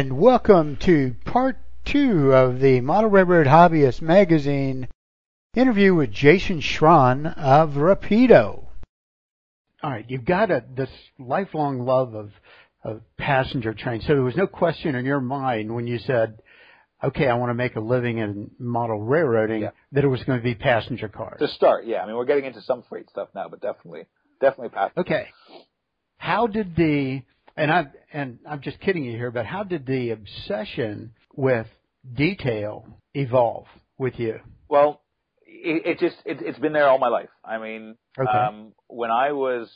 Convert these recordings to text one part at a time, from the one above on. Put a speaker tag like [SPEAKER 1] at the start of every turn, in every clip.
[SPEAKER 1] and welcome to part two of the Model Railroad Hobbyist Magazine interview with Jason Shron of Rapido. All right, you've got a, this lifelong love of, of passenger trains, so there was no question in your mind when you said, okay, I want to make a living in model railroading,
[SPEAKER 2] Yeah.
[SPEAKER 1] that it was going to be passenger cars.
[SPEAKER 2] To start, yeah. I mean, we're getting into some freight stuff now, but definitely, definitely passenger.
[SPEAKER 1] Okay. How did the and I and I'm just kidding you here, but how did the obsession with detail evolve with you?
[SPEAKER 2] Well, it, it just it, it's been there all my life. I mean,
[SPEAKER 1] Okay.
[SPEAKER 2] um, when I was,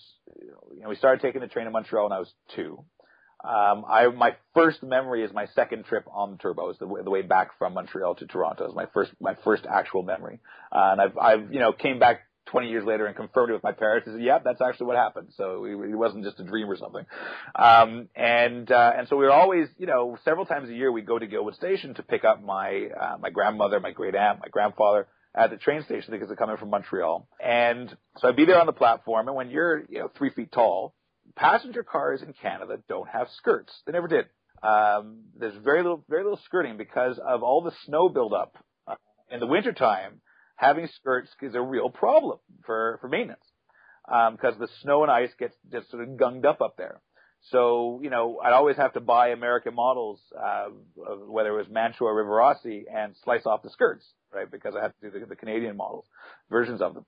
[SPEAKER 2] you know, we started taking the train in Montreal when I was two. Um, I my first memory is my second trip on the turbos, the, way- the way back from Montreal to Toronto. Is my first my first actual memory, uh, and I've I've you know came back 20 years later and confirmed it with my parents. And said, "Yep, that's actually what happened." So it, it wasn't just a dream or something. Um, and uh, and so we were always, you know, several times a year we'd go to Guildwood Station to pick up my uh, my grandmother, my great aunt, my grandfather at the train station because they're coming from Montreal. And so I'd be there on the platform, and when you're you know three feet tall, passenger cars in Canada don't have skirts. They never did. Um, there's very little very little skirting because of all the snow buildup uh, in the wintertime. Having skirts is a real problem for for maintenance because the snow and ice gets just sort of gunged up up there. So, you know, I'd always have to buy American models, uh, whether it was Mantua or Rivarossi, and slice off the skirts, right? Because I have to do the, the Canadian models, versions of them.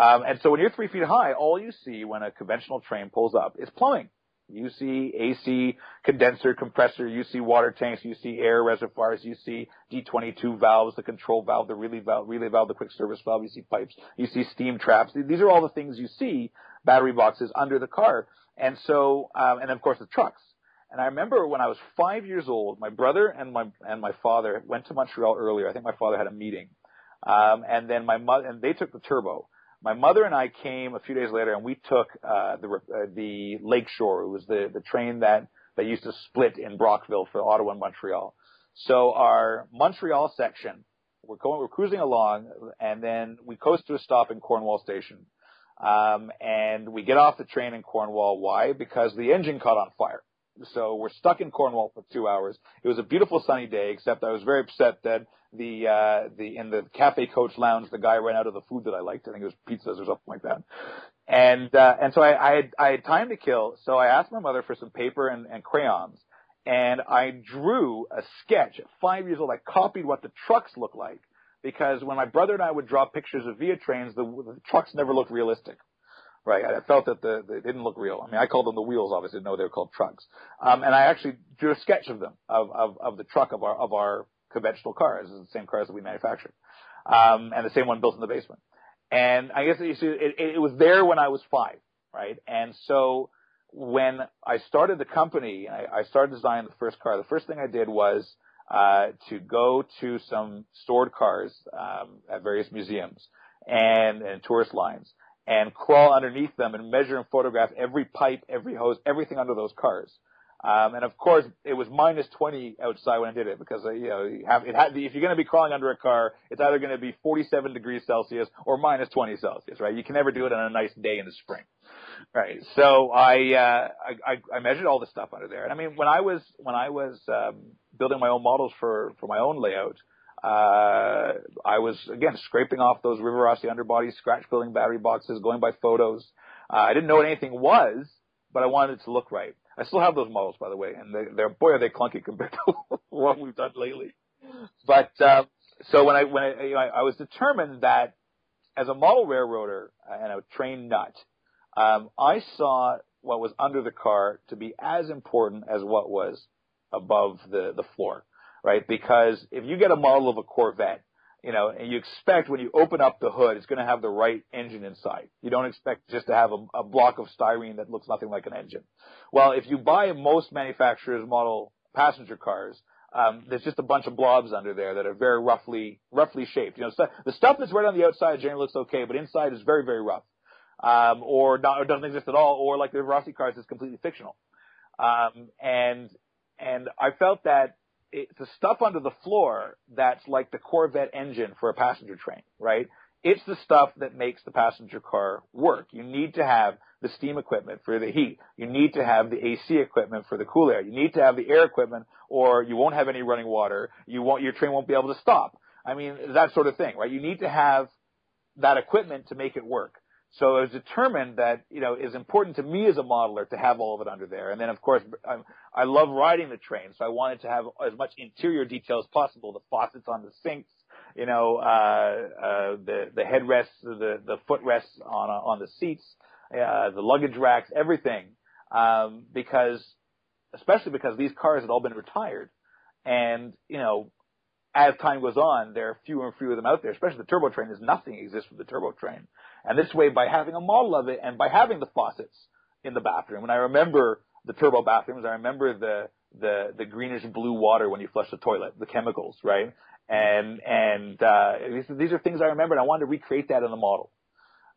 [SPEAKER 2] Um, and so when you're three feet high, all you see when a conventional train pulls up is plumbing. You see AC condenser, compressor, you see water tanks, you see air reservoirs, you see D22 valves, the control valve, the relay valve, relay valve, the quick service valve, you see pipes, you see steam traps. These are all the things you see, battery boxes under the car. And so, um, and of course the trucks. And I remember when I was five years old, my brother and my and my father went to Montreal earlier. I think my father had a meeting, um, and then my mother and they took the turbo. My mother and I came a few days later, and we took uh, the uh, the Lakeshore. It was the the train that that used to split in Brockville for Ottawa and Montreal. So our Montreal section, we're going, we're cruising along, and then we coast to a stop in Cornwall Station. Um, and we get off the train in Cornwall. Why? Because the engine caught on fire. So we're stuck in Cornwall for two hours. It was a beautiful sunny day, except I was very upset that the uh, the in the cafe coach lounge the guy ran out of the food that I liked. I think it was pizzas or something like that. And uh, and so I, I had I had time to kill. So I asked my mother for some paper and, and crayons, and I drew a sketch. At five years old, I copied what the trucks look like because when my brother and I would draw pictures of Via trains, the, the trucks never looked realistic. Right, I felt that the, they didn't look real. I mean, I called them the wheels, obviously, no, they were called trucks. Um, and I actually drew a sketch of them, of, of, of the truck of our, of our conventional cars, the same cars that we manufactured, um, and the same one built in the basement. And I guess you see, it, it was there when I was five, right? And so when I started the company, I, I started designing the first car. The first thing I did was uh, to go to some stored cars um, at various museums and, and tourist lines and crawl underneath them and measure and photograph every pipe, every hose, everything under those cars. Um, and of course, it was minus 20 outside when I did it because, uh, you know, you have, it had, if you're going to be crawling under a car, it's either going to be 47 degrees Celsius or minus 20 Celsius, right? You can never do it on a nice day in the spring. Right. So I, uh, I, I, measured all the stuff under there. And I mean, when I was, when I was, um, building my own models for, for my own layout, uh, I was again scraping off those Rivarossi underbodies, scratch building battery boxes, going by photos. Uh, I didn't know what anything was, but I wanted it to look right. I still have those models, by the way, and they, they're boy are they clunky compared to what we've done lately. But uh, so when I when I, you know, I, I was determined that as a model railroader and a train nut, um, I saw what was under the car to be as important as what was above the the floor right? Because if you get a model of a Corvette, you know, and you expect when you open up the hood, it's going to have the right engine inside. You don't expect just to have a, a block of styrene that looks nothing like an engine. Well, if you buy most manufacturers' model passenger cars, um, there's just a bunch of blobs under there that are very roughly, roughly shaped. You know, so the stuff that's right on the outside generally looks okay, but inside is very, very rough, um, or not, or doesn't exist at all, or like the Rossi cars is completely fictional. Um, and and I felt that it's the stuff under the floor that's like the Corvette engine for a passenger train, right? It's the stuff that makes the passenger car work. You need to have the steam equipment for the heat. You need to have the AC equipment for the cool air. You need to have the air equipment or you won't have any running water. You won't, your train won't be able to stop. I mean, that sort of thing, right? You need to have that equipment to make it work. So it was determined that, you know, it's important to me as a modeler to have all of it under there. And then, of course, I'm, I love riding the train, so I wanted to have as much interior detail as possible. The faucets on the sinks, you know, uh, uh, the, the headrests, the, the footrests on, on the seats, uh, the luggage racks, everything. Um, because, especially because these cars had all been retired. And, you know, as time goes on, there are fewer and fewer of them out there, especially the turbo train. There's nothing exists with the turbo train. And this way, by having a model of it and by having the faucets in the bathroom, and I remember the turbo bathrooms, I remember the, the, the greenish blue water when you flush the toilet, the chemicals, right? And, and, uh, these, these are things I remember and I wanted to recreate that in the model.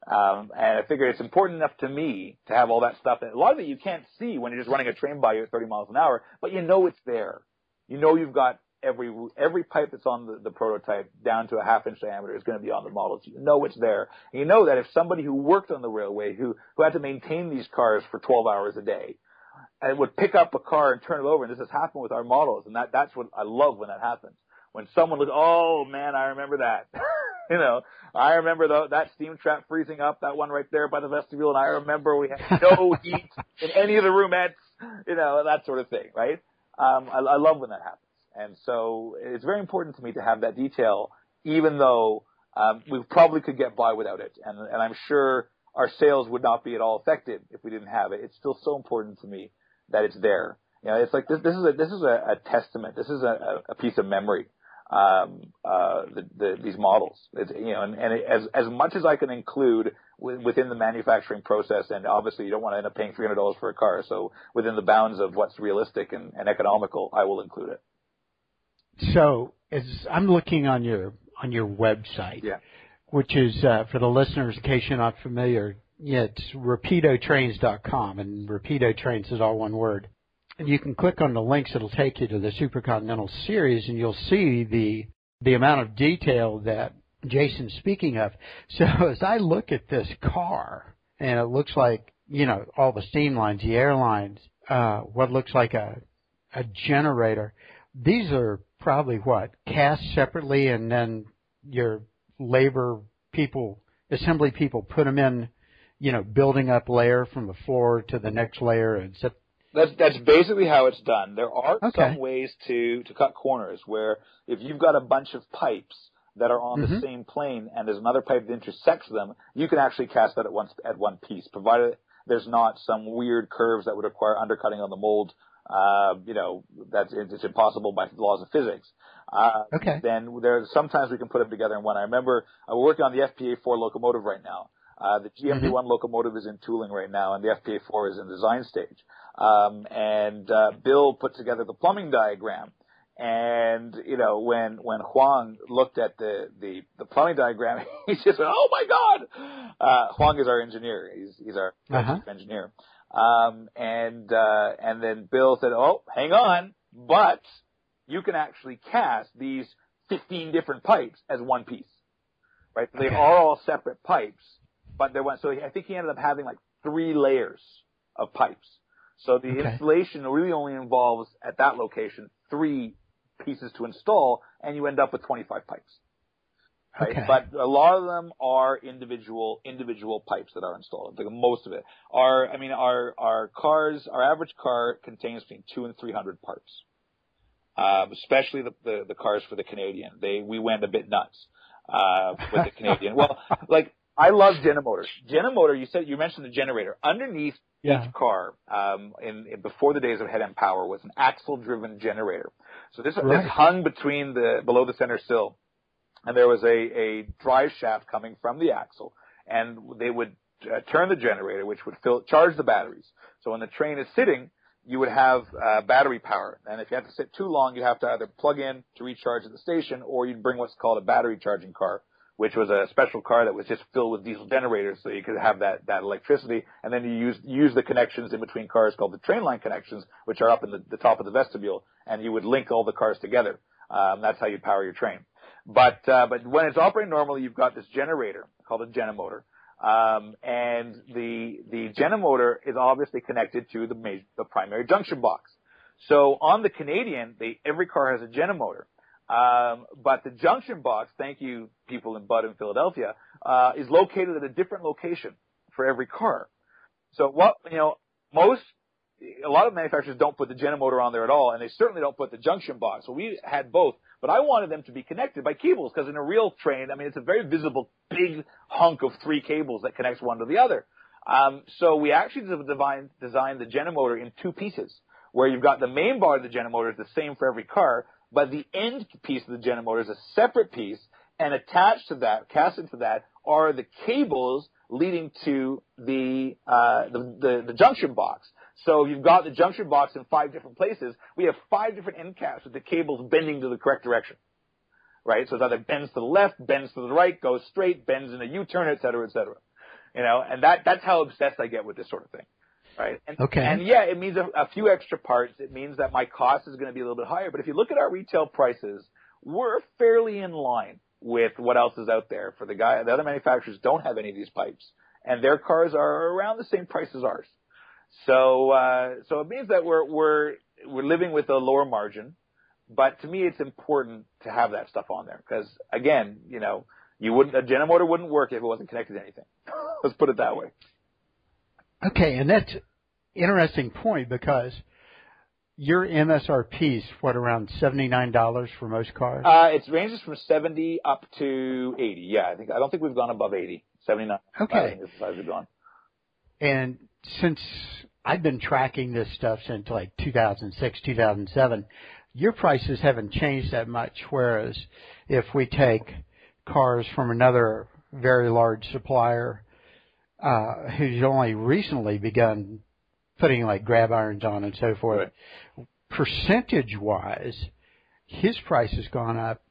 [SPEAKER 2] Um, and I figured it's important enough to me to have all that stuff. That, a lot of it you can't see when you're just running a train by you at 30 miles an hour, but you know it's there. You know you've got every every pipe that's on the, the prototype down to a half inch diameter is going to be on the model. So you know it's there. And you know that if somebody who worked on the railway, who who had to maintain these cars for 12 hours a day, and would pick up a car and turn it over, and this has happened with our models, and that that's what I love when that happens. When someone looks, oh man, I remember that. you know, I remember the, that steam trap freezing up, that one right there by the vestibule, and I remember we had no heat in any of the roomettes, you know, that sort of thing, right? Um, I, I love when that happens. And so it's very important to me to have that detail, even though um, we probably could get by without it. And, and I'm sure our sales would not be at all affected if we didn't have it. It's still so important to me that it's there. You know, it's like this, this is a, this is a, a testament. This is a, a piece of memory. Um, uh, the, the, these models, it's, you know, and, and it, as, as much as I can include within the manufacturing process, and obviously you don't want to end up paying $300 for a car, so within the bounds of what's realistic and, and economical, I will include it.
[SPEAKER 1] So as I'm looking on your on your website,
[SPEAKER 2] yeah.
[SPEAKER 1] which is uh, for the listeners, in case you're not familiar, yeah, it's rapidotrains.com, and Rapido Trains is all one word. And you can click on the links; it'll take you to the Supercontinental series, and you'll see the the amount of detail that Jason's speaking of. So as I look at this car, and it looks like you know all the steam lines, the airlines, uh, what looks like a a generator. These are probably what cast separately, and then your labor people, assembly people, put them in, you know, building up layer from the floor to the next layer, and so
[SPEAKER 2] that's that's basically how it's done. There are okay. some ways to to cut corners where if you've got a bunch of pipes that are on mm-hmm. the same plane and there's another pipe that intersects them, you can actually cast that at once at one piece, provided there's not some weird curves that would require undercutting on the mold uh, you know, that's it's impossible by laws of physics. Uh,
[SPEAKER 1] okay.
[SPEAKER 2] Then there sometimes we can put them together in one. I remember uh, we're working on the FPA4 locomotive right now. Uh, the GMD1 mm-hmm. locomotive is in tooling right now, and the FPA4 is in design stage. Um, and uh, Bill put together the plumbing diagram. And you know, when when Huang looked at the the, the plumbing diagram, he just went, "Oh my God!" Uh, Huang is our engineer. He's he's our uh-huh. engineer. Um, and uh, and then Bill said, "Oh, hang on, but you can actually cast these 15 different pipes as one piece, right? They are all separate pipes, but there was so I think he ended up having like three layers of pipes. So the okay. installation really only involves at that location three pieces to install, and you end up with 25 pipes. Right? Okay. But a lot of them are individual individual pipes that are installed. Like most of it are. I mean, our our cars, our average car contains between two and three hundred parts. Um, especially the, the the cars for the Canadian. They we went a bit nuts uh, with the Canadian. well, like I love Genemotor. Genemotor. You said you mentioned the generator underneath
[SPEAKER 1] yeah.
[SPEAKER 2] each car um, in, in before the days of head end power was an axle driven generator. So this, right. this hung between the below the center sill and there was a, a drive shaft coming from the axle, and they would uh, turn the generator, which would fill, charge the batteries. So when the train is sitting, you would have uh, battery power, and if you have to sit too long, you'd have to either plug in to recharge at the station, or you'd bring what's called a battery charging car, which was a special car that was just filled with diesel generators, so you could have that that electricity, and then you use use the connections in between cars called the train line connections, which are up in the, the top of the vestibule, and you would link all the cars together. Um, that's how you power your train. But uh, but when it's operating normally, you've got this generator called a Genemotor, Um, and the the Genemotor is obviously connected to the major, the primary junction box. So on the Canadian, they, every car has a Genemotor. Um, but the junction box, thank you people in Bud in Philadelphia, uh, is located at a different location for every car. So what, you know, most, a lot of manufacturers don't put the Genemotor on there at all, and they certainly don't put the junction box. So we had both, but I wanted them to be connected by cables because in a real train, I mean, it's a very visible big hunk of three cables that connects one to the other. Um, so we actually designed, designed the Genemotor in two pieces, where you've got the main bar of the Genemotor is the same for every car, but the end piece of the Genemotor is a separate piece, and attached to that, cast into that, are the cables leading to the, uh, the, the, the junction box. So you've got the junction box in five different places. We have five different end caps with the cables bending to the correct direction. Right? So it's either bends to the left, bends to the right, goes straight, bends in a U-turn, et cetera, et cetera. You know, and that, that's how obsessed I get with this sort of thing. Right? And,
[SPEAKER 1] okay.
[SPEAKER 2] And yeah, it means a, a few extra parts. It means that my cost is going to be a little bit higher. But if you look at our retail prices, we're fairly in line with what else is out there. For the guy, the other manufacturers don't have any of these pipes, and their cars are around the same price as ours. So, uh, so it means that we're we're we're living with a lower margin. But to me, it's important to have that stuff on there because, again, you know, you wouldn't a Genemotor wouldn't work if it wasn't connected to anything. Let's put it that way.
[SPEAKER 1] Okay, and that's interesting point because your MSRP is what around seventy nine dollars for most cars.
[SPEAKER 2] Uh, it ranges from seventy up to eighty. Yeah, I think I don't think we've gone above eighty. Seventy nine.
[SPEAKER 1] Okay.
[SPEAKER 2] As far as we've gone.
[SPEAKER 1] Since I've been tracking this stuff since like 2006, 2007, your prices haven't changed that much. Whereas if we take cars from another very large supplier uh, who's only recently begun putting like grab irons on and so forth, right. percentage wise, his price has gone up,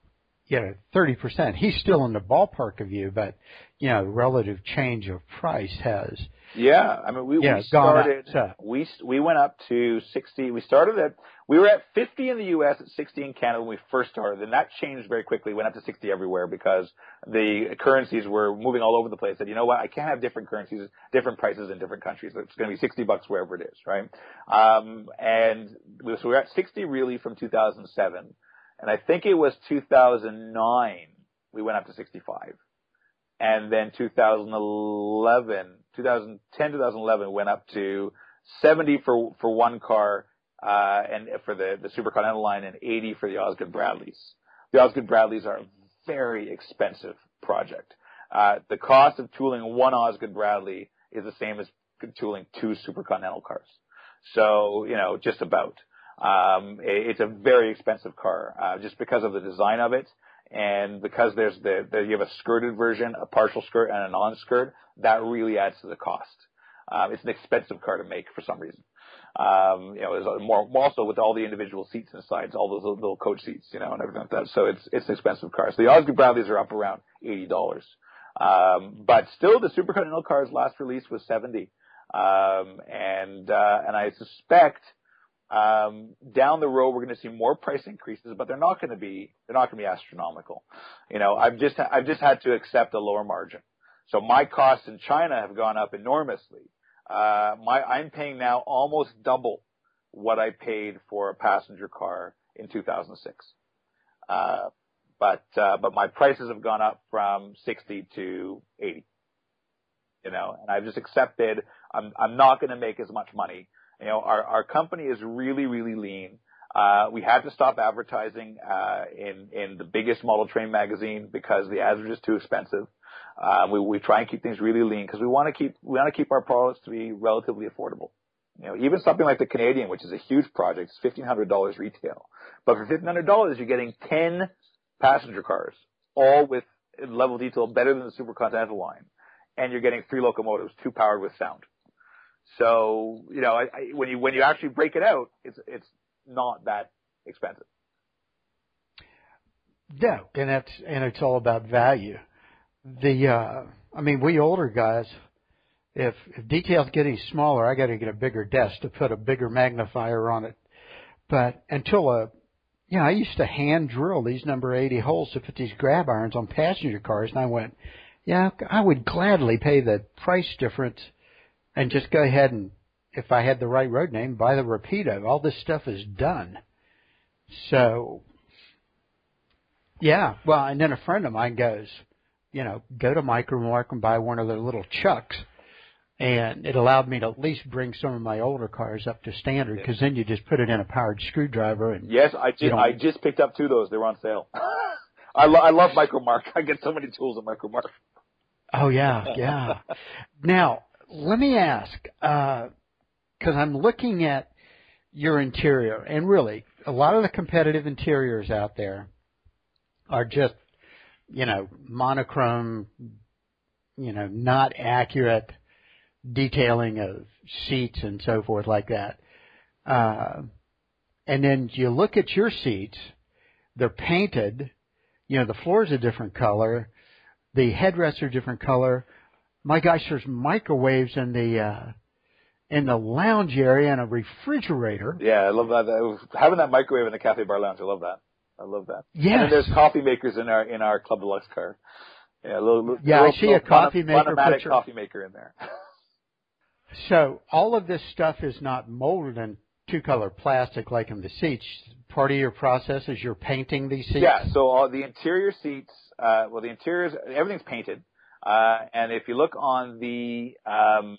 [SPEAKER 1] you know, 30%. He's still in the ballpark of you, but, you know, relative change of price has
[SPEAKER 2] yeah, I mean, we, yeah, we started, we, we went up to 60, we started at, we were at 50 in the U.S., at 60 in Canada when we first started, and that changed very quickly, went up to 60 everywhere because the currencies were moving all over the place. Said, you know what, I can't have different currencies, different prices in different countries. It's going to be 60 bucks wherever it is, right? Um, and so we're at 60 really from 2007, and I think it was 2009 we went up to 65 and then 2011, 2010, 2011 went up to 70 for for one car, uh, and for the the Supercontinental line, and 80 for the Osgood Bradleys. The Osgood Bradleys are a very expensive project. Uh, the cost of tooling one Osgood Bradley is the same as tooling two Supercontinental cars. So you know, just about. Um, it, it's a very expensive car, uh, just because of the design of it and because there's the, the, you have a skirted version, a partial skirt, and a non-skirt, that really adds to the cost. Um, it's an expensive car to make for some reason. Um, you know, there's more, also with all the individual seats inside, all those little, little coach seats, you know, and everything like that. So it's it's an expensive car. So the Osgood Bradleys are up around eighty dollars, um, but still the Supercontinental car's last release was seventy, um, and uh, and I suspect um, down the road, we're going to see more price increases, but they're not going to be they're not going to be astronomical. You know, I've just I've just had to accept a lower margin. So my costs in China have gone up enormously. Uh, my I'm paying now almost double what I paid for a passenger car in 2006. Uh, but uh, but my prices have gone up from 60 to 80. You know, and I've just accepted I'm I'm not going to make as much money you know, our, our company is really, really lean. Uh, we had to stop advertising uh, in in the biggest model train magazine because the ads are just too expensive. Uh, we we try and keep things really lean because we want to keep we want to keep our products to be relatively affordable. You know, even something like the Canadian, which is a huge project, fifteen hundred dollars retail. But for fifteen hundred dollars, you're getting ten passenger cars, all with level detail better than the Super Continental line, and you're getting three locomotives, two powered with sound. So, you know, I, I, when you when you actually break it out, it's it's not that expensive.
[SPEAKER 1] No, and that's and it's all about value. The uh I mean, we older guys, if if details get any smaller, I got to get a bigger desk to put a bigger magnifier on it. But until a you know, I used to hand drill these number 80 holes to put these grab irons on passenger cars, and I went, yeah, I would gladly pay the price difference and just go ahead and, if I had the right road name, buy the Rapido. All this stuff is done. So, yeah, well, and then a friend of mine goes, you know, go to Micromark and buy one of their little chucks. And it allowed me to at least bring some of my older cars up to standard because then you just put it in a powered screwdriver and
[SPEAKER 2] yes, I just I just picked up two of those. They were on sale. I, lo- I love Micromark. I get so many tools at Micromark.
[SPEAKER 1] Oh yeah, yeah. now let me ask, because uh, I'm looking at your interior, and really, a lot of the competitive interiors out there are just, you know, monochrome, you know, not accurate detailing of seats and so forth like that. Uh, and then you look at your seats, they're painted, you know, the floor's a different color, the headrests are different color. My gosh, there's microwaves in the, uh, in the lounge area and a refrigerator.
[SPEAKER 2] Yeah, I love that. Having that microwave in the cafe bar lounge, I love that. I love that.
[SPEAKER 1] Yeah.
[SPEAKER 2] And there's coffee makers in our in our Club Deluxe car. Yeah, a little,
[SPEAKER 1] yeah,
[SPEAKER 2] little,
[SPEAKER 1] I see a coffee maker
[SPEAKER 2] picture. coffee maker in there.
[SPEAKER 1] so all of this stuff is not molded in two color plastic like in the seats. Part of your process is you're painting these seats.
[SPEAKER 2] Yeah. So all the interior seats, uh, well, the interiors, everything's painted. Uh, and if you look on the um,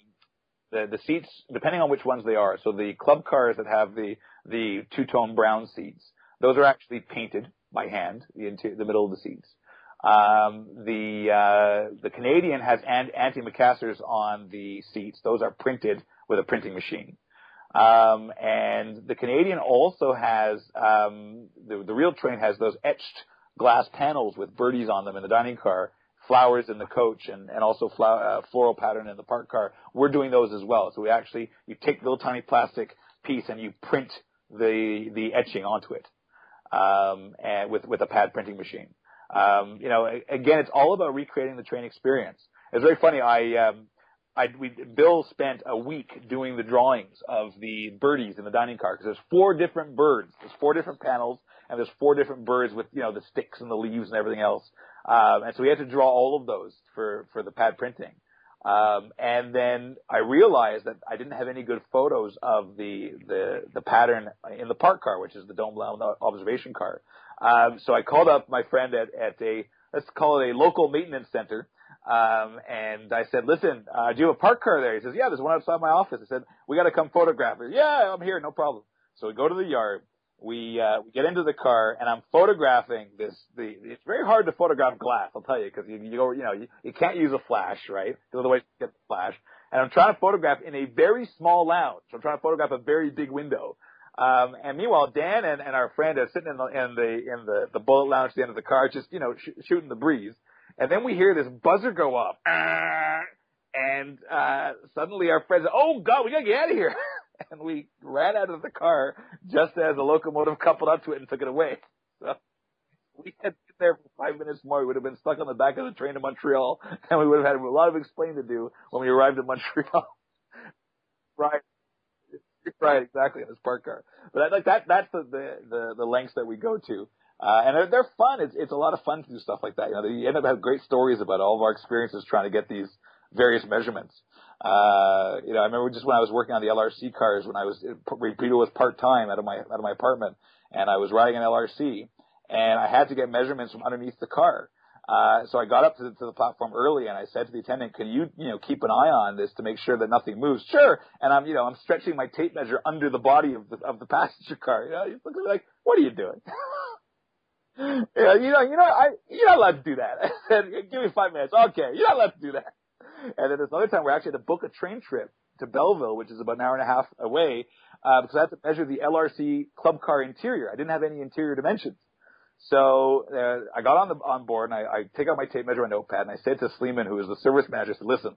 [SPEAKER 2] the the seats, depending on which ones they are, so the club cars that have the the two tone brown seats, those are actually painted by hand, the interior, the middle of the seats. Um, the uh, the Canadian has antimacassars on the seats; those are printed with a printing machine. Um, and the Canadian also has um, the the real train has those etched glass panels with birdies on them in the dining car flowers in the coach and, and also flower, uh, floral pattern in the park car. We're doing those as well. So we actually, you take the little tiny plastic piece and you print the, the etching onto it, um, and with, with a pad printing machine. Um, you know, again, it's all about recreating the train experience. It's very funny. I, um, I, we, Bill spent a week doing the drawings of the birdies in the dining car because there's four different birds. There's four different panels and there's four different birds with, you know, the sticks and the leaves and everything else. Um, and so we had to draw all of those for, for the pad printing. Um, and then I realized that I didn't have any good photos of the, the, the pattern in the park car, which is the dome Lounge observation car. Um, so I called up my friend at, at a, let's call it a local maintenance center. Um, and I said, listen, uh, do you have a park car there? He says, yeah, there's one outside my office. I said, we got to come photograph it. Yeah, I'm here. No problem. So we go to the yard we uh, we get into the car and I'm photographing this. The it's very hard to photograph glass, I'll tell you, because you, you go, you know, you, you can't use a flash, right? Because otherwise you get the flash. And I'm trying to photograph in a very small lounge. I'm trying to photograph a very big window. Um, and meanwhile, Dan and, and our friend are sitting in the in the in the the bullet lounge at the end of the car, just you know sh- shooting the breeze. And then we hear this buzzer go off, and uh, suddenly our friends, oh God, we gotta get out of here. and we ran out of the car just as the locomotive coupled up to it and took it away. So we had been there for five minutes more. We would have been stuck on the back of the train to Montreal, and we would have had a lot of explaining to do when we arrived in Montreal. right. Right, exactly, in this park car. But like that, that's the, the, the, the lengths that we go to. Uh, and they're, they're fun. It's, it's a lot of fun to do stuff like that. You know, you end up having great stories about all of our experiences trying to get these various measurements. Uh, you know, I remember just when I was working on the LRC cars when I was, Peter was part time out of my, out of my apartment and I was riding an LRC and I had to get measurements from underneath the car. Uh, so I got up to the, to the platform early and I said to the attendant, can you, you know, keep an eye on this to make sure that nothing moves? Sure. And I'm, you know, I'm stretching my tape measure under the body of the, of the passenger car. You know, he's looking like, what are you doing? yeah, you know, you know, I, you're not allowed to do that. Give me five minutes. Okay. You're not allowed to do that. And then this other time we actually had to book a train trip to Belleville, which is about an hour and a half away, uh, because I had to measure the LRC club car interior. I didn't have any interior dimensions. So uh, I got on the on board and I, I take out my tape measure and notepad and I said to Sleeman, who is the service manager, I said, "Listen,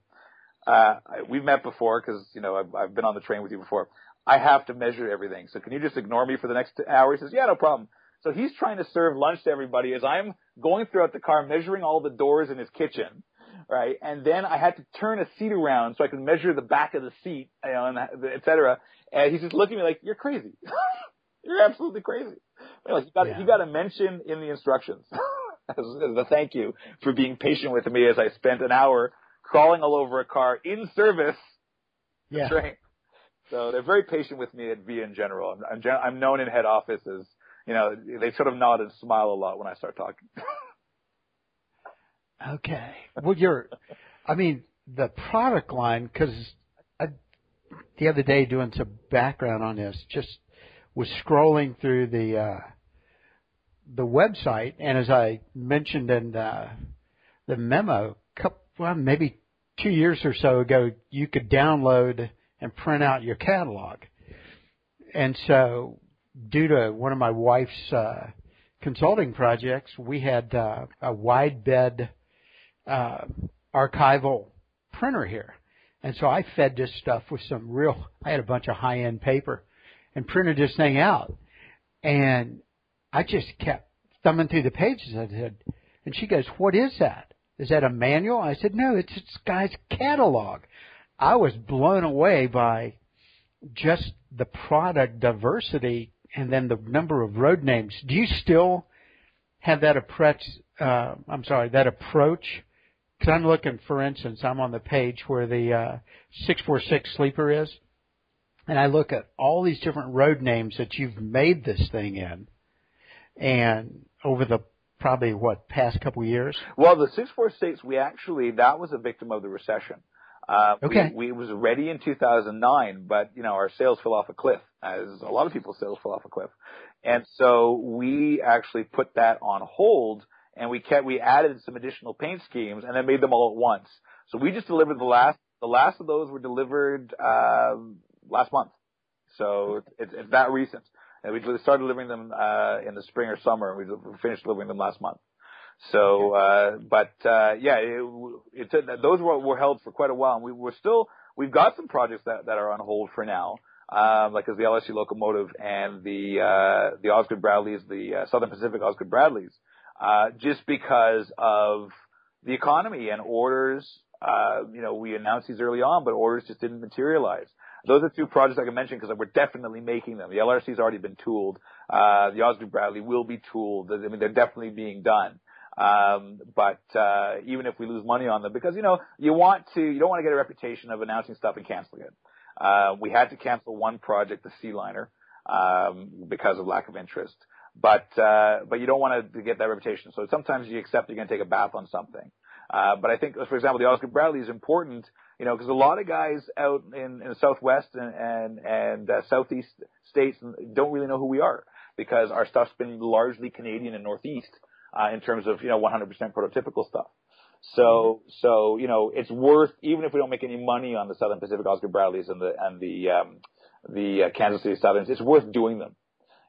[SPEAKER 2] uh, we've met before because you know I've, I've been on the train with you before. I have to measure everything. So can you just ignore me for the next hour?" He says, "Yeah, no problem." So he's trying to serve lunch to everybody as I'm going throughout the car measuring all the doors in his kitchen right? And then I had to turn a seat around so I could measure the back of the seat, you know, and uh, et cetera. And he's just looking at me like, "You're crazy. You're absolutely crazy." Like you got yeah. you got to mention in the instructions. as, as a thank you for being patient with me as I spent an hour crawling all over a car in service.
[SPEAKER 1] Yeah.
[SPEAKER 2] Train. So they're very patient with me at VIA in general. I'm, I'm, I'm known in head office as, you know, they sort of nod and smile a lot when I start talking.
[SPEAKER 1] okay. Well, you're, I mean, the product line, because the other day doing some background on this, just was scrolling through the uh, the website, and as I mentioned in the, the memo, couple, well, maybe two years or so ago, you could download and print out your catalog. And so, due to one of my wife's uh, consulting projects, we had uh, a wide bed uh, archival printer here. And so I fed this stuff with some real, I had a bunch of high end paper and printed this thing out. And I just kept thumbing through the pages. I said, and she goes, what is that? Is that a manual? I said, no, it's this guy's catalog. I was blown away by just the product diversity and then the number of road names. Do you still have that approach? Uh, I'm sorry, that approach? Because I'm looking, for instance, I'm on the page where the uh, 646 sleeper is, and I look at all these different road names that you've made this thing in, and over the probably what past couple years.
[SPEAKER 2] Well, the 646, we actually that was a victim of the recession. Uh,
[SPEAKER 1] okay.
[SPEAKER 2] We, we was ready in 2009, but you know our sales fell off a cliff, as a lot of people's sales fell off a cliff, and so we actually put that on hold, and we kept we added some additional paint schemes, and then made them all at once. So we just delivered the last the last of those were delivered uh, last month, so it's, it's that recent. And we started delivering them uh, in the spring or summer, and we finished delivering them last month. So, uh, but uh, yeah, it, it, those were, were held for quite a while, and we were still we've got some projects that, that are on hold for now, um, like as the LSU locomotive and the uh, the Osgood Bradleys, the uh, Southern Pacific Osgood Bradleys, uh, just because of the economy and orders. Uh, you know, we announced these early on, but orders just didn't materialize. Those are two projects I can mention because we're definitely making them. The LRC's already been tooled. Uh, the Osgood Bradley will be tooled. I mean, they're definitely being done. Um, but uh, even if we lose money on them, because you know you want to, you don't want to get a reputation of announcing stuff and canceling it. Uh, we had to cancel one project, the Sea Liner, um, because of lack of interest. But uh, but you don't want to get that reputation. So sometimes you accept you're going to take a bath on something. Uh, but I think, for example, the Osgood Bradley is important, you know, because a lot of guys out in, in the Southwest and and, and uh, Southeast states don't really know who we are because our stuff's been largely Canadian and Northeast uh, in terms of you know 100% prototypical stuff. So so you know it's worth even if we don't make any money on the Southern Pacific Osgood Bradleys and the and the um, the uh, Kansas City Southerns, it's worth doing them.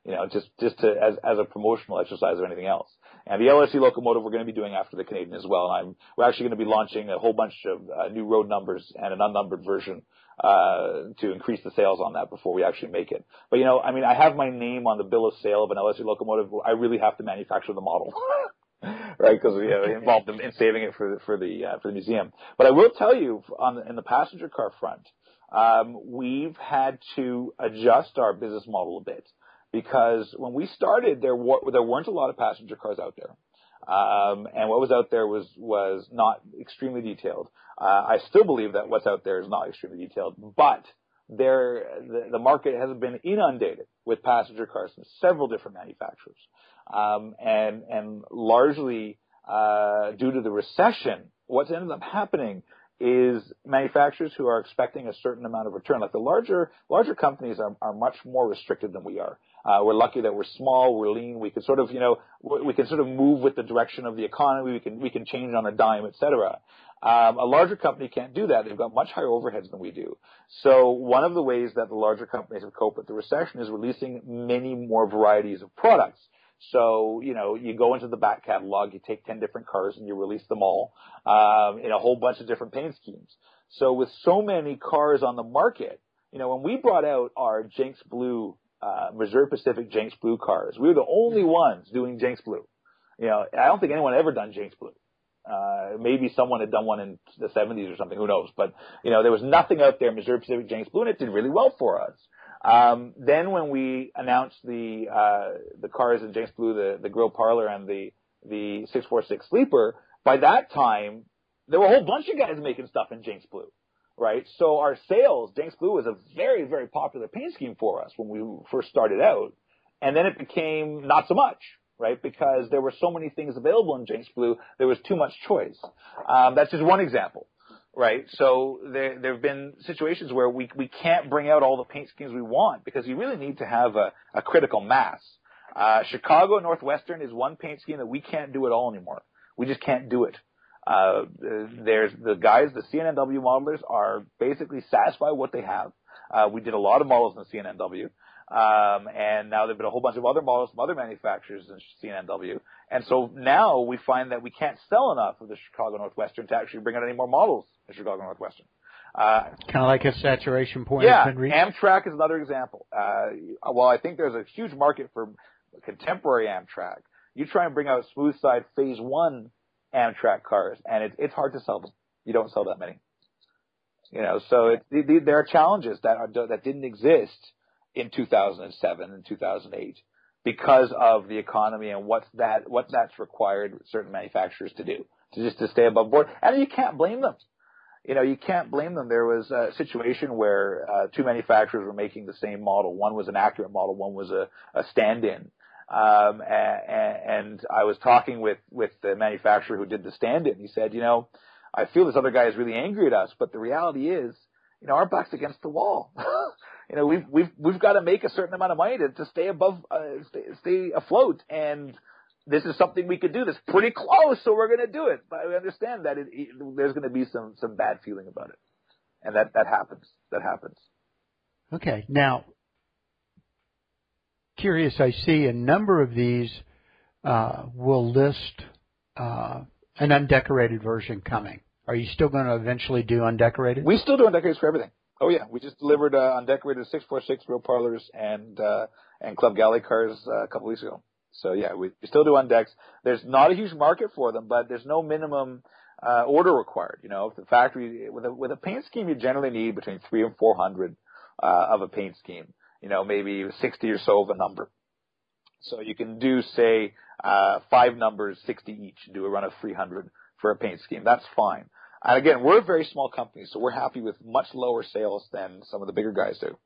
[SPEAKER 2] You know, just just to as as a promotional exercise or anything else. And the LSU locomotive we're going to be doing after the Canadian as well. And I'm we're actually going to be launching a whole bunch of uh, new road numbers and an unnumbered version uh, to increase the sales on that before we actually make it. But you know, I mean, I have my name on the bill of sale of an LSU locomotive. I really have to manufacture the model. right? Because we you know, involved in, in, saving it for the, for the uh, for the museum. But I will tell you, on the, in the passenger car front, um, we've had to adjust our business model a bit because when we started, there were, there weren't a lot of passenger cars out there. Um, and what was out there was was not extremely detailed. Uh, I still believe that what's out there is not extremely detailed, but there the, the market has been inundated with passenger cars from several different manufacturers, um, and and largely uh, due to the recession, what's ended up happening is manufacturers who are expecting a certain amount of return. Like the larger larger companies are, are much more restricted than we are. Uh, we're lucky that we're small, we're lean, we can sort of, you know, we can sort of move with the direction of the economy, we can, we can change on a dime, et cetera. Um, a larger company can't do that. They've got much higher overheads than we do. So one of the ways that the larger companies have coped with the recession is releasing many more varieties of products. So, you know, you go into the back catalog, you take 10 different cars and you release them all, um, in a whole bunch of different paint schemes. So with so many cars on the market, you know, when we brought out our Jenks Blue uh, Missouri Pacific Jenks Blue cars. We were the only ones doing Jenks Blue. You know, I don't think anyone ever done Jenks Blue. Uh, maybe someone had done one in the 70s or something, who knows. But, you know, there was nothing out there, Missouri Pacific Jenks Blue, and it did really well for us. Um, then when we announced the, uh, the cars in Jenks Blue, the, the grill parlor and the, the 646 Sleeper, by that time, there were a whole bunch of guys making stuff in Jenks Blue, right? So our sales, Jenks Blue was a very, very popular paint scheme for us when we first started out. And then it became not so much, right? Because there were so many things available in Jenks Blue, there was too much choice. Um, that's just one example, right? So there, there have been situations where we, we can't bring out all the paint schemes we want because you really need to have a, a critical mass. Uh, Chicago Northwestern is one paint scheme that we can't do at all anymore. We just can't do it. Uh, there's the guys, the CNNW modelers are basically satisfied with what they have. Uh, we did a lot of models in the CNNW. Um, and now there've been a whole bunch of other models from other manufacturers in CNNW. And so now we find that we can't sell enough of the Chicago Northwestern to actually bring out any more models in Chicago Northwestern.
[SPEAKER 1] Uh, kind of like a saturation point.
[SPEAKER 2] Yeah, Amtrak is another example. Uh, while I think there's a huge market for contemporary Amtrak, you try and bring out smooth side phase one Amtrak cars, and it's it's hard to sell them. You don't sell that many. You know, so it, there are challenges that are that didn't exist in 2007 and 2008 because of the economy and what's that what that's required certain manufacturers to do to just to stay above board. And you can't blame them. You know, you can't blame them. There was a situation where uh, two manufacturers were making the same model. One was an accurate model, one was a, a stand-in. Um, and, and I was talking with, with the manufacturer who did the stand-in. He said, you know, I feel this other guy is really angry at us, but the reality is, you know, our back's against the wall. you know, we've, we've, we've got to make a certain amount of money to, to stay above, uh, stay, stay afloat. And this is something we could do that's pretty close, so we're going to do it. But we understand that it, it, there's going to be some, some bad feeling about it. And that, that happens. That happens.
[SPEAKER 1] Okay. Now, curious, I see a number of these uh, will list uh, an undecorated version coming. Are you still going to eventually do undecorated?
[SPEAKER 2] We still do undecorated for everything. Oh yeah, we just delivered uh, undecorated 646 real parlors and uh, and Club Galley cars uh, a couple weeks ago. So yeah, we, we still do undecks. There's not a huge market for them, but there's no minimum uh, order required. You know, if the factory with a with a paint scheme, you generally need between three and four hundred uh, of a paint scheme you know, maybe 60 or so of a number. So you can do, say, uh, five numbers, 60 each, do a run of 300 for a paint scheme. That's fine. And again, we're a very small company, so we're happy with much lower sales than some of the bigger guys do.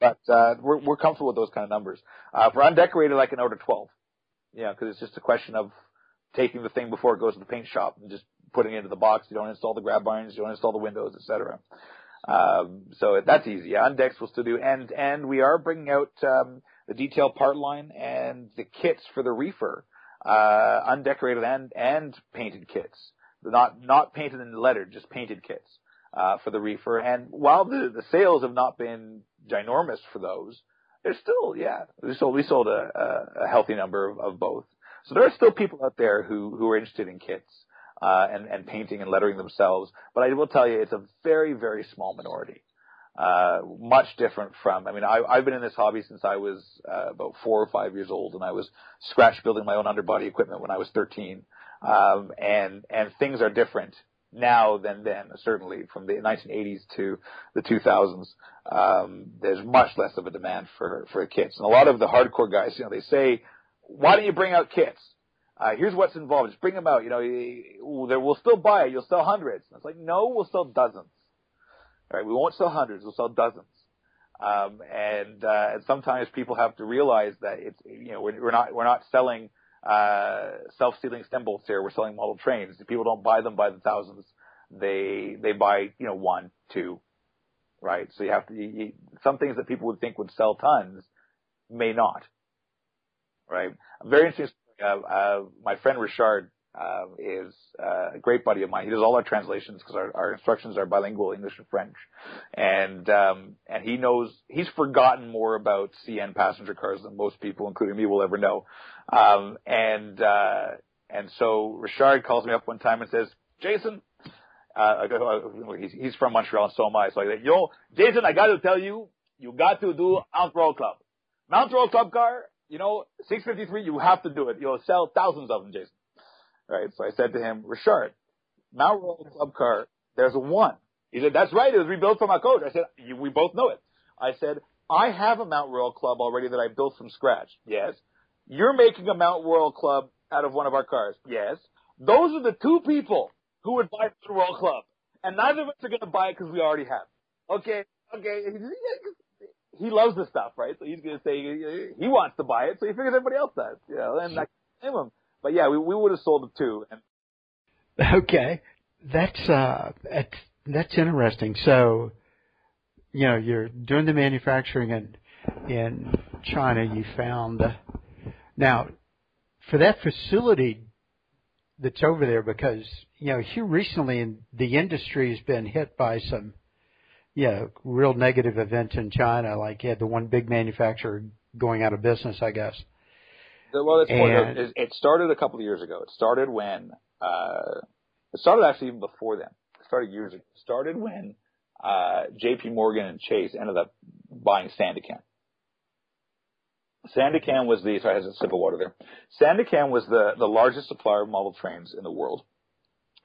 [SPEAKER 2] But uh, we're, we're comfortable with those kind of numbers. Uh, for undecorated, I can order 12. Yeah, because it's just a question of taking the thing before it goes to the paint shop and just putting it into the box. You don't install the grab irons, you don't install the windows, etc. Um, so that's easy. Undex will still do, and and we are bringing out um, the detailed part line and the kits for the reefer, uh, undecorated and and painted kits. Not not painted and lettered, just painted kits uh, for the reefer. And while the the sales have not been ginormous for those, there's still yeah we sold we sold a, a, a healthy number of, of both. So there are still people out there who who are interested in kits uh, and, and painting and lettering themselves. But I will tell you, it's a very, very small minority. Uh, much different from, I mean, I, I've been in this hobby since I was uh, about four or five years old, and I was scratch building my own underbody equipment when I was 13. Um, and and things are different now than then, certainly from the 1980s to the 2000s. Um, there's much less of a demand for for kits, and a lot of the hardcore guys, you know, they say, "Why don't you bring out kits?" Uh, here's what's involved. Just bring them out. You know, we'll still buy it. You'll sell hundreds. And it's like, no, we'll sell dozens. All right, we won't sell hundreds. We'll sell dozens. Um, and, uh, and sometimes people have to realize that it's, you know, we're, we're not, we're not selling, uh, self-sealing stem bolts here. We're selling model trains. People don't buy them by the thousands. They, they buy, you know, one, two, right? So you have to, you, you, some things that people would think would sell tons may not, right? Very interesting my friend Richard uh, is uh, a great buddy of mine. He does all our translations because our, our instructions are bilingual, English and French, and um, and he knows he's forgotten more about CN passenger cars than most people, including me, will ever know. Um, and uh, and so Richard calls me up one time and says, Jason. Uh, he's, he's from Montreal and so am I. So I said, yo, Jason, I got to tell you, you got to do Mount Royal Club. Mount Royal Club car you know, 653, you have to do it. You'll sell thousands of them, Jason. Right. So I said to him, Richard, Mount Royal Club car, there's one. He said, that's right. It was rebuilt from my coach. I said, we both know it. I said, I have a Mount Royal Club already that I built from scratch. Yes. You're making a Mount Royal Club out of one of our cars? Yes. Those are the two people who would buy the Royal Club. And neither of us are going to buy it because we already have. Okay, okay. He loves the stuff, right? So he's going to say he wants to buy it, so he figures everybody else does. You know, and I can him. But yeah, we, we would have sold it too. And
[SPEAKER 1] Okay, that's uh, that's that's interesting. So, you know, you're doing the manufacturing in in China. You found now for that facility that's over there because you know here recently in the industry has been hit by some you know, real negative events in China. Like you had the one big manufacturer going out of business, I guess.
[SPEAKER 2] Well, it's and, it started a couple of years ago. It started when uh, it started actually even before then. It started years ago. It started when uh, J.P. Morgan and Chase ended up buying Sanda Kan. Sandakan was the sorry, I has a sip of water there. Sanda Kan was the the largest supplier of model trains in the world,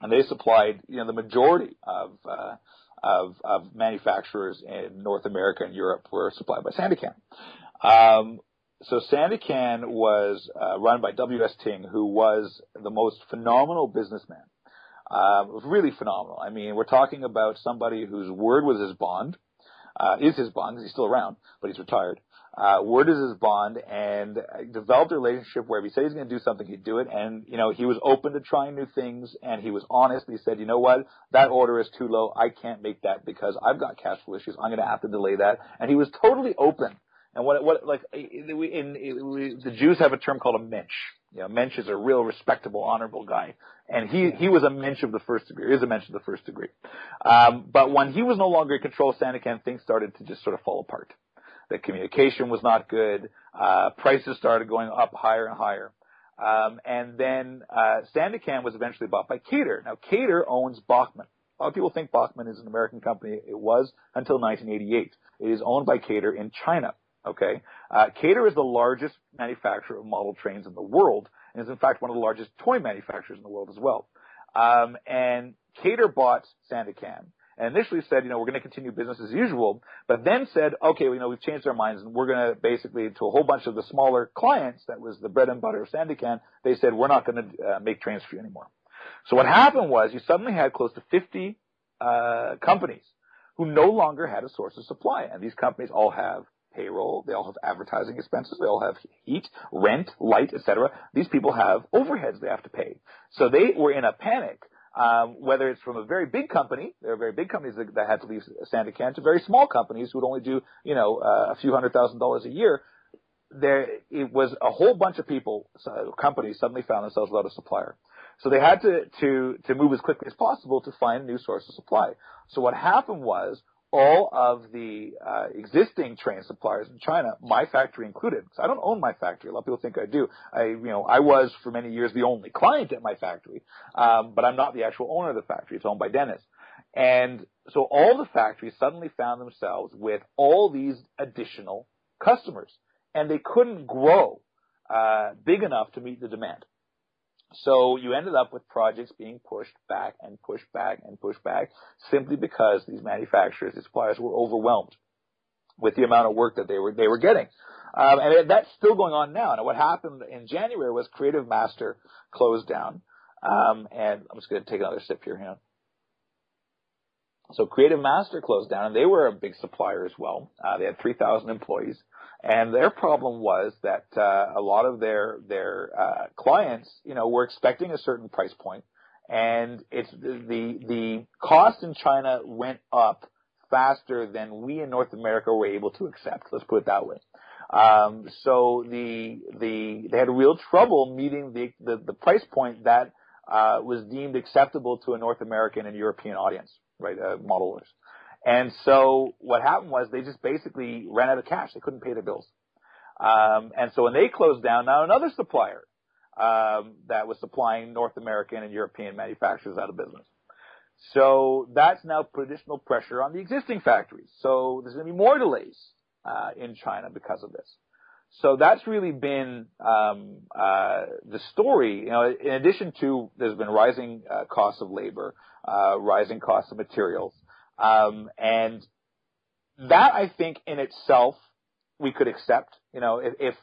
[SPEAKER 2] and they supplied you know the majority of uh, of, of manufacturers in North America and Europe were supplied by Sanda Kan. Um, so Sanda Kan was uh, run by W.S. Ting, who was the most phenomenal businessman. Uh, really phenomenal. I mean, we're talking about somebody whose word was his bond, uh, is his bond because he's still around, but he's retired. Uh, word is his bond, and developed a relationship where if he said he's going to do something, he'd do it. And you know, he was open to trying new things, and he was honest. He said, you know what, that order is too low. I can't make that because I've got cash flow issues. I'm going to have to delay that. And he was totally open and what, what, like, in, in, the Jews have a term called a mensch. You know, mensch is a real respectable, honorable guy. And he, he was a mensch of the first degree, he is a mensch of the first degree. Um, but when he was no longer in control of Sanda Kan, things started to just sort of fall apart. The communication was not good. Uh, prices started going up higher and higher. Um, and then, uh, was eventually bought by Kader. Now, Kader owns Bachmann. A lot of people think Bachmann is an American company. It was until 1988. It is owned by Kader in China. Okay, uh, Kader is the largest manufacturer of model trains in the world, and is in fact one of the largest toy manufacturers in the world as well. Um, and Kader bought Sanda Kan and initially said, you know, we're going to continue business as usual, but then said, okay, well, you know, we've changed our minds and we're going to basically, to a whole bunch of the smaller clients, that was the bread and butter of Sanda Kan, they said, we're not going to uh, make trains for you anymore. So what happened was you suddenly had close to 50 uh, companies who no longer had a source of supply, and these companies all have payroll. They all have advertising expenses. They all have heat, rent, light, etc. These people have overheads they have to pay. So they were in a panic. Um, whether it's from a very big company, there are very big companies that, that had to leave Sanda Kan, to very small companies who would only do, you know, uh, a few hundred thousand dollars a year. There, it was a whole bunch of people, so companies suddenly found themselves without a supplier. So they had to, to, to move as quickly as possible to find a new source of supply. So what happened was all of the uh, existing train suppliers in China, my factory included. So I don't own my factory. A lot of people think I do. I, you know, I was for many years the only client at my factory, um, but I'm not the actual owner of the factory. It's owned by Dennis. And so all the factories suddenly found themselves with all these additional customers, and they couldn't grow uh, big enough to meet the demand. So you ended up with projects being pushed back and pushed back and pushed back simply because these manufacturers, these suppliers were overwhelmed with the amount of work that they were they were getting. Um, and that's still going on now. Now, what happened in January was Creative Master closed down. Um, and I'm just going to take another sip here. Hang So Creative Master closed down, and they were a big supplier as well. Uh, they had 3,000 employees. And their problem was that uh, a lot of their their uh, clients, you know, were expecting a certain price point, and it's the the cost in China went up faster than we in North America were able to accept. Let's put it that way. Um, so the the they had real trouble meeting the the, the price point that uh, was deemed acceptable to a North American and European audience, right? Uh, modelers. And so what happened was they just basically ran out of cash. They couldn't pay their bills. Um, and so when they closed down, now another supplier um, that was supplying North American and European manufacturers out of business. So that's now put additional pressure on the existing factories. So there's going to be more delays uh, in China because of this. So that's really been um, uh, the story. You know, in addition to there's been rising uh, costs of labor, uh, rising costs of materials. Um, and that I think in itself we could accept. You know, if, if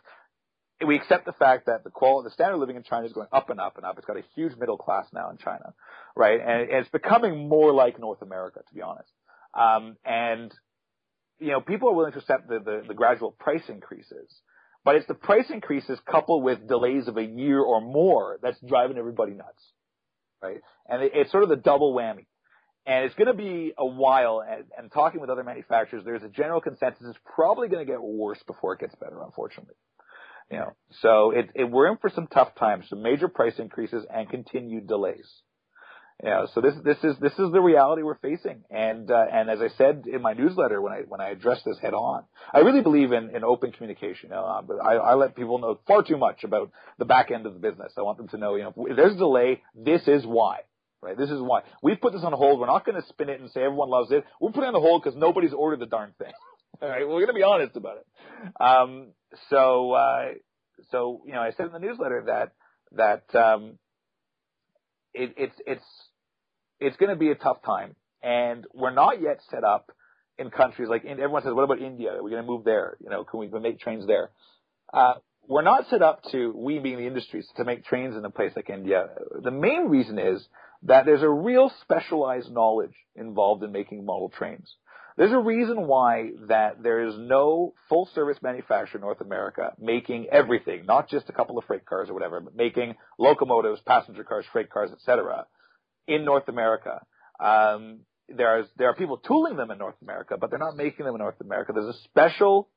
[SPEAKER 2] we accept the fact that the quality, the standard of living in China is going up and up and up. It's got a huge middle class now in China, right? And it's becoming more like North America, to be honest. Um, and you know, people are willing to accept the, the, the gradual price increases, but it's the price increases coupled with delays of a year or more that's driving everybody nuts, right? And it, it's sort of the double whammy. And it's going to be a while. And, and talking with other manufacturers, there's a general consensus it's probably going to get worse before it gets better, unfortunately. You know, so it, it, we're in for some tough times, some major price increases and continued delays. Yeah, so this this is this is the reality we're facing, and uh, and as I said in my newsletter when I when I addressed this head on, I really believe in, in open communication. You know, but I, I let people know far too much about the back end of the business. I want them to know, you know, if there's a delay, this is why. Right, this is why we put this on hold. We're not going to spin it and say everyone loves it. We're putting it on the hold because nobody's ordered the darn thing. All right, we're going to be honest about it. Um, so, uh, so you know, I said in the newsletter that that um, it, it's it's it's going to be a tough time, and we're not yet set up in countries like everyone says. What about India? Are we going to move there? You know, can we make trains there? Uh, we're not set up to we being the industries to make trains in a place like India. The main reason is that there's a real specialized knowledge involved in making model trains. There's a reason why that there is no full service manufacturer in North America making everything, not just a couple of freight cars or whatever, but making locomotives, passenger cars, freight cars, etc. in North America. Um, there is there are people tooling them in North America, but they're not making them in North America. There's a special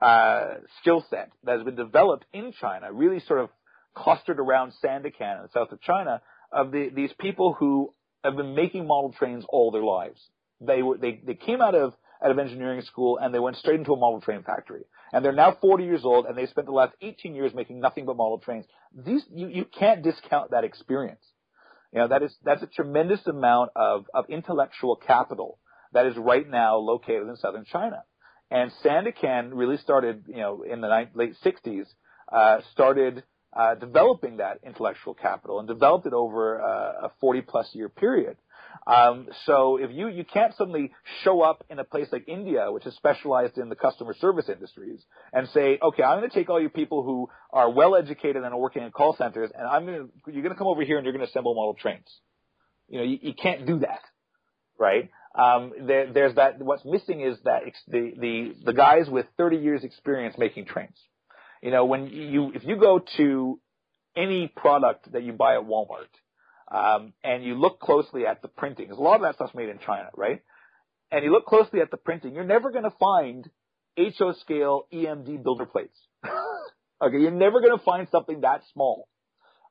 [SPEAKER 2] uh, skill set that has been developed in China, really sort of clustered around Sanda Kan in the south of China, of the, these people who have been making model trains all their lives. They were they, they came out of out of engineering school and they went straight into a model train factory. And they're now 40 years old and they spent the last 18 years making nothing but model trains. These you, you can't discount that experience. You know that is that's a tremendous amount of of intellectual capital that is right now located in southern China. And Sanda Kan really started, you know, in the late 60s, uh, started uh, developing that intellectual capital and developed it over uh, a 40 plus year period. Um, so if you you can't suddenly show up in a place like India, which is specialized in the customer service industries, and say, okay, I'm going to take all you people who are well educated and are working in call centers, and I'm going to you're going to come over here and you're going to assemble model trains. You know, you, you can't do that, right? Um, there, there's that. What's missing is that the the the guys with 30 years experience making trains. You know, when you if you go to any product that you buy at Walmart, um, and you look closely at the printing, because a lot of that stuff's made in China, right? And you look closely at the printing, you're never going to find HO scale EMD builder plates. okay, you're never going to find something that small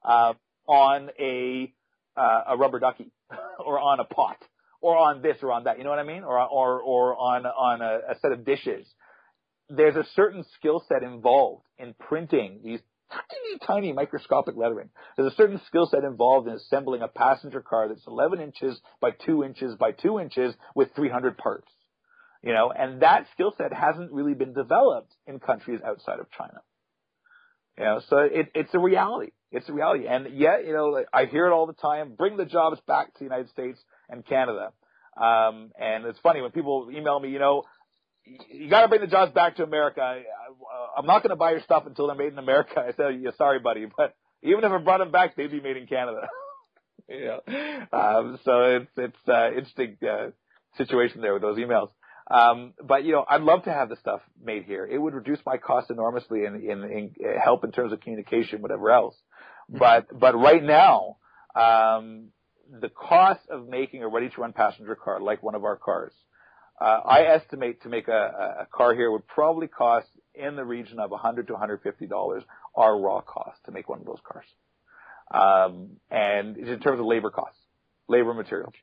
[SPEAKER 2] uh, on a uh, a rubber ducky or on a pot or on this or on that. You know what I mean? Or or or on on a, a set of dishes. There's a certain skill set involved in printing these tiny, tiny microscopic lettering. There's a certain skill set involved in assembling a passenger car that's 11 inches by 2 inches by 2 inches with 300 parts. You know, and that skill set hasn't really been developed in countries outside of China. You know, so it, it's a reality. It's a reality. And yet, you know, I hear it all the time. Bring the jobs back to the United States and Canada. Um, and it's funny when people email me, you know, you got to bring the jobs back to America. I, I, I'm not going to buy your stuff until they're made in America. I said, yeah, sorry, buddy, but even if I brought them back, they'd be made in Canada. you know, um, so it's it's uh, interesting uh, situation there with those emails. Um, but you know, I'd love to have the stuff made here. It would reduce my costs enormously and in, in, in, help in terms of communication, whatever else. Mm-hmm. But but right now, um, the cost of making a ready-to-run passenger car like one of our cars I estimate to make a, car here would probably cost in the region of 100 to 150 dollars our raw cost to make one of those cars. Um, and in terms of labor costs, labor material,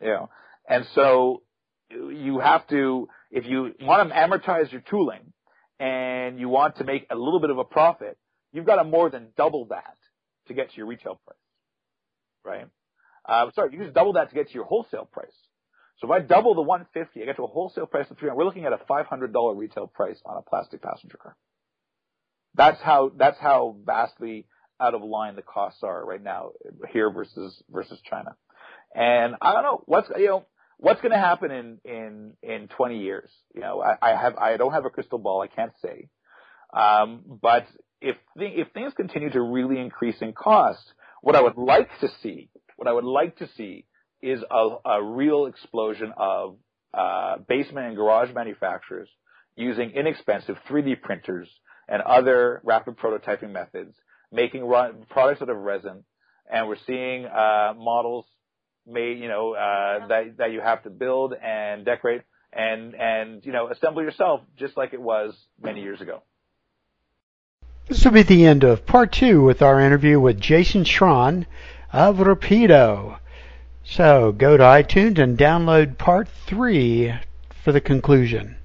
[SPEAKER 2] you know, and so you have to, if you want to amortize your tooling and you want to make a little bit of a profit, you've got to more than double that to get to your retail price, right? Uh, sorry, you just double that to get to your wholesale price. So if I double the 150, I get to a wholesale price of 300. We're looking at a $500 retail price on a plastic passenger car. That's how that's how vastly out of line the costs are right now here versus versus China. And I don't know what's you know what's going to happen in in in 20 years. You know, I, I have I don't have a crystal ball. I can't say. Um, but if th- if things continue to really increase in cost, what I would like to see, what I would like to see, is a, a real explosion of uh, basement and garage manufacturers using inexpensive 3D printers and other rapid prototyping methods, making run, products out of resin, and we're seeing uh, models made, you know, uh, that that you have to build and decorate and and you know assemble yourself, just like it was many years ago.
[SPEAKER 1] This will be the end of part two with our interview with Jason Shron of Rapido. So go to iTunes and download part three for the conclusion.